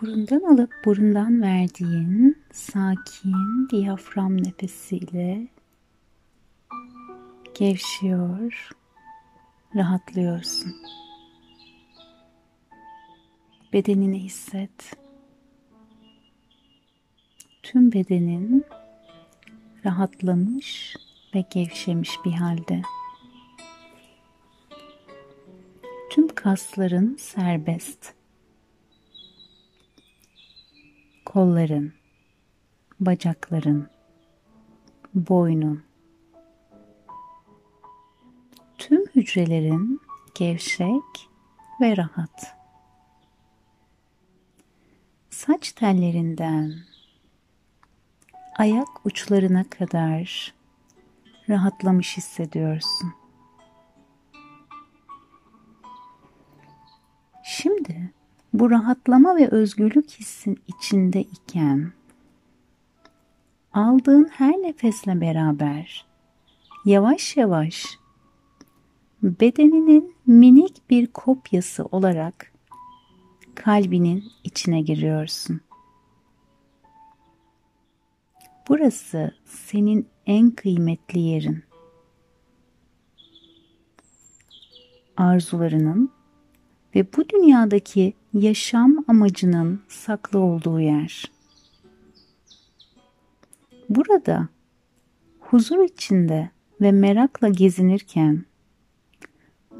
Burundan alıp burundan verdiğin sakin diyafram nefesiyle gevşiyor, rahatlıyorsun. Bedenini hisset. Tüm bedenin rahatlamış ve gevşemiş bir halde. Tüm kasların serbest. Kolların, bacakların, boynun, tüm hücrelerin gevşek ve rahat. Saç tellerinden ayak uçlarına kadar rahatlamış hissediyorsun. Bu rahatlama ve özgürlük hissin içinde iken aldığın her nefesle beraber yavaş yavaş bedeninin minik bir kopyası olarak kalbinin içine giriyorsun. Burası senin en kıymetli yerin. Arzularının ve bu dünyadaki yaşam amacının saklı olduğu yer. Burada huzur içinde ve merakla gezinirken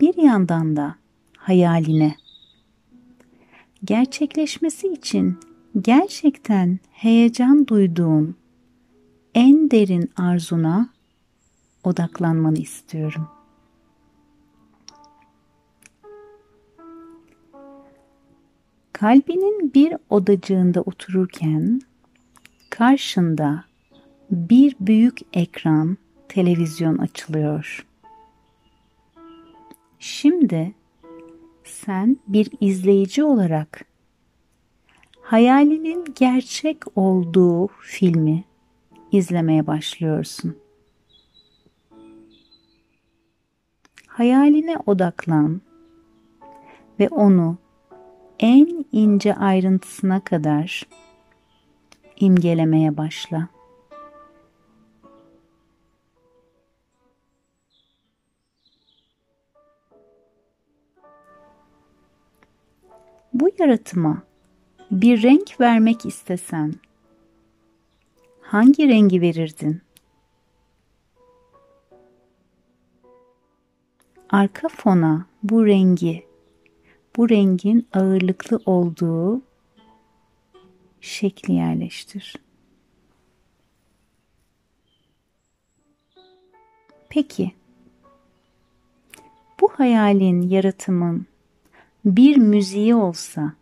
bir yandan da hayaline gerçekleşmesi için gerçekten heyecan duyduğun en derin arzuna odaklanmanı istiyorum. Kalbinin bir odacığında otururken karşında bir büyük ekran televizyon açılıyor. Şimdi sen bir izleyici olarak hayalinin gerçek olduğu filmi izlemeye başlıyorsun. Hayaline odaklan ve onu en ince ayrıntısına kadar imgelemeye başla. Bu yaratıma bir renk vermek istesen hangi rengi verirdin? Arka fona bu rengi, bu rengin ağırlıklı olduğu şekli yerleştir. Peki, bu hayalin, yaratımın bir müziği olsa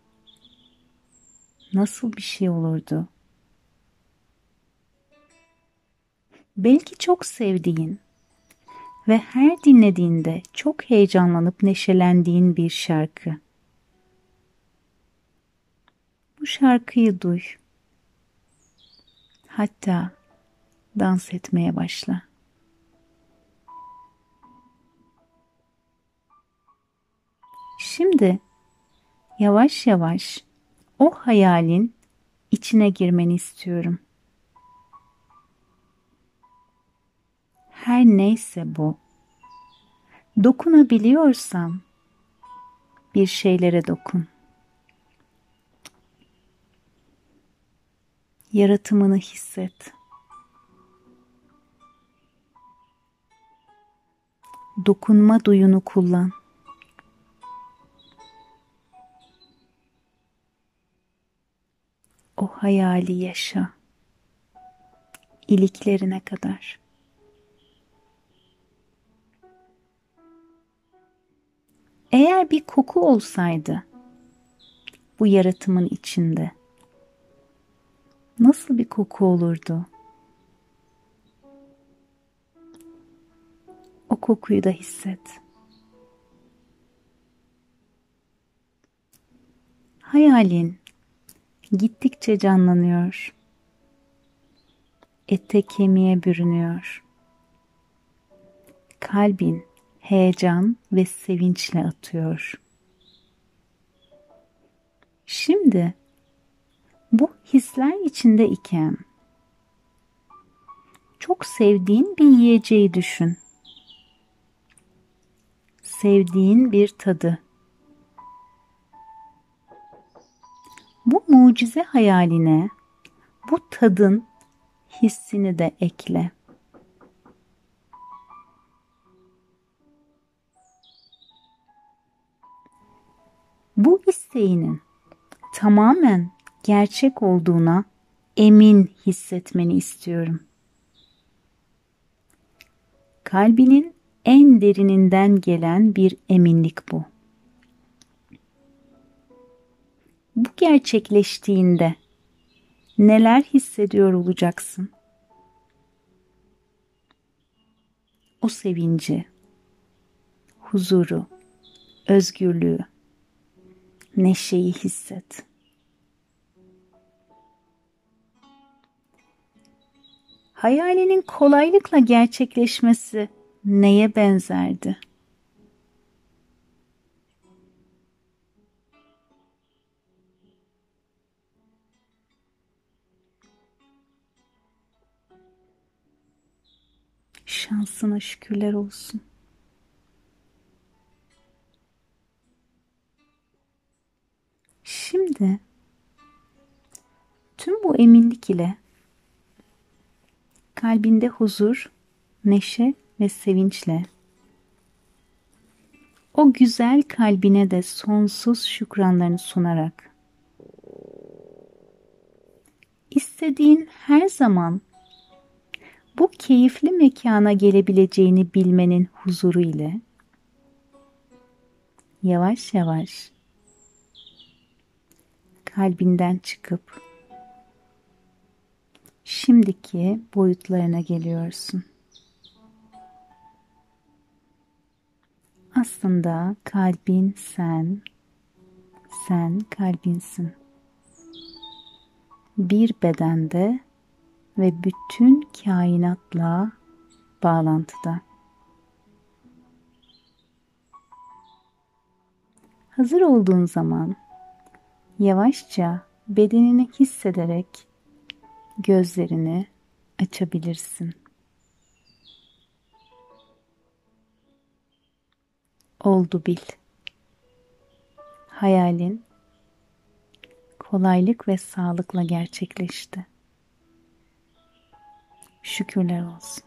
nasıl bir şey olurdu? Belki çok sevdiğin ve her dinlediğinde çok heyecanlanıp neşelendiğin bir şarkı. Şarkıyı duy. Hatta dans etmeye başla. Şimdi yavaş yavaş o hayalin içine girmeni istiyorum. Her neyse bu. Dokunabiliyorsan bir şeylere dokun. Yaratımını hisset. Dokunma duyunu kullan. o hayali yaşa. iliklerine kadar. Eğer bir koku olsaydı bu yaratımın içinde nasıl bir koku olurdu? O kokuyu da hisset. Hayalin gittikçe canlanıyor. Ete kemiğe bürünüyor. Kalbin heyecan ve sevinçle atıyor. Şimdi hisler içinde iken çok sevdiğin bir yiyeceği düşün. Sevdiğin bir tadı. Bu mucize hayaline bu tadın hissini de ekle. Bu isteğinin tamamen gerçek olduğuna emin hissetmeni istiyorum. Kalbinin en derininden gelen bir eminlik bu. Bu gerçekleştiğinde neler hissediyor olacaksın? O sevinci, huzuru, özgürlüğü, neşeyi hisset. Hayalinin kolaylıkla gerçekleşmesi neye benzerdi? Şansına şükürler olsun. Şimdi tüm bu eminlik ile kalbinde huzur, neşe ve sevinçle. O güzel kalbine de sonsuz şükranlarını sunarak. İstediğin her zaman bu keyifli mekana gelebileceğini bilmenin huzuru ile yavaş yavaş kalbinden çıkıp şimdiki boyutlarına geliyorsun. Aslında kalbin sen, sen kalbinsin. Bir bedende ve bütün kainatla bağlantıda. Hazır olduğun zaman yavaşça bedenini hissederek gözlerini açabilirsin. Oldu bil. Hayalin kolaylık ve sağlıkla gerçekleşti. Şükürler olsun.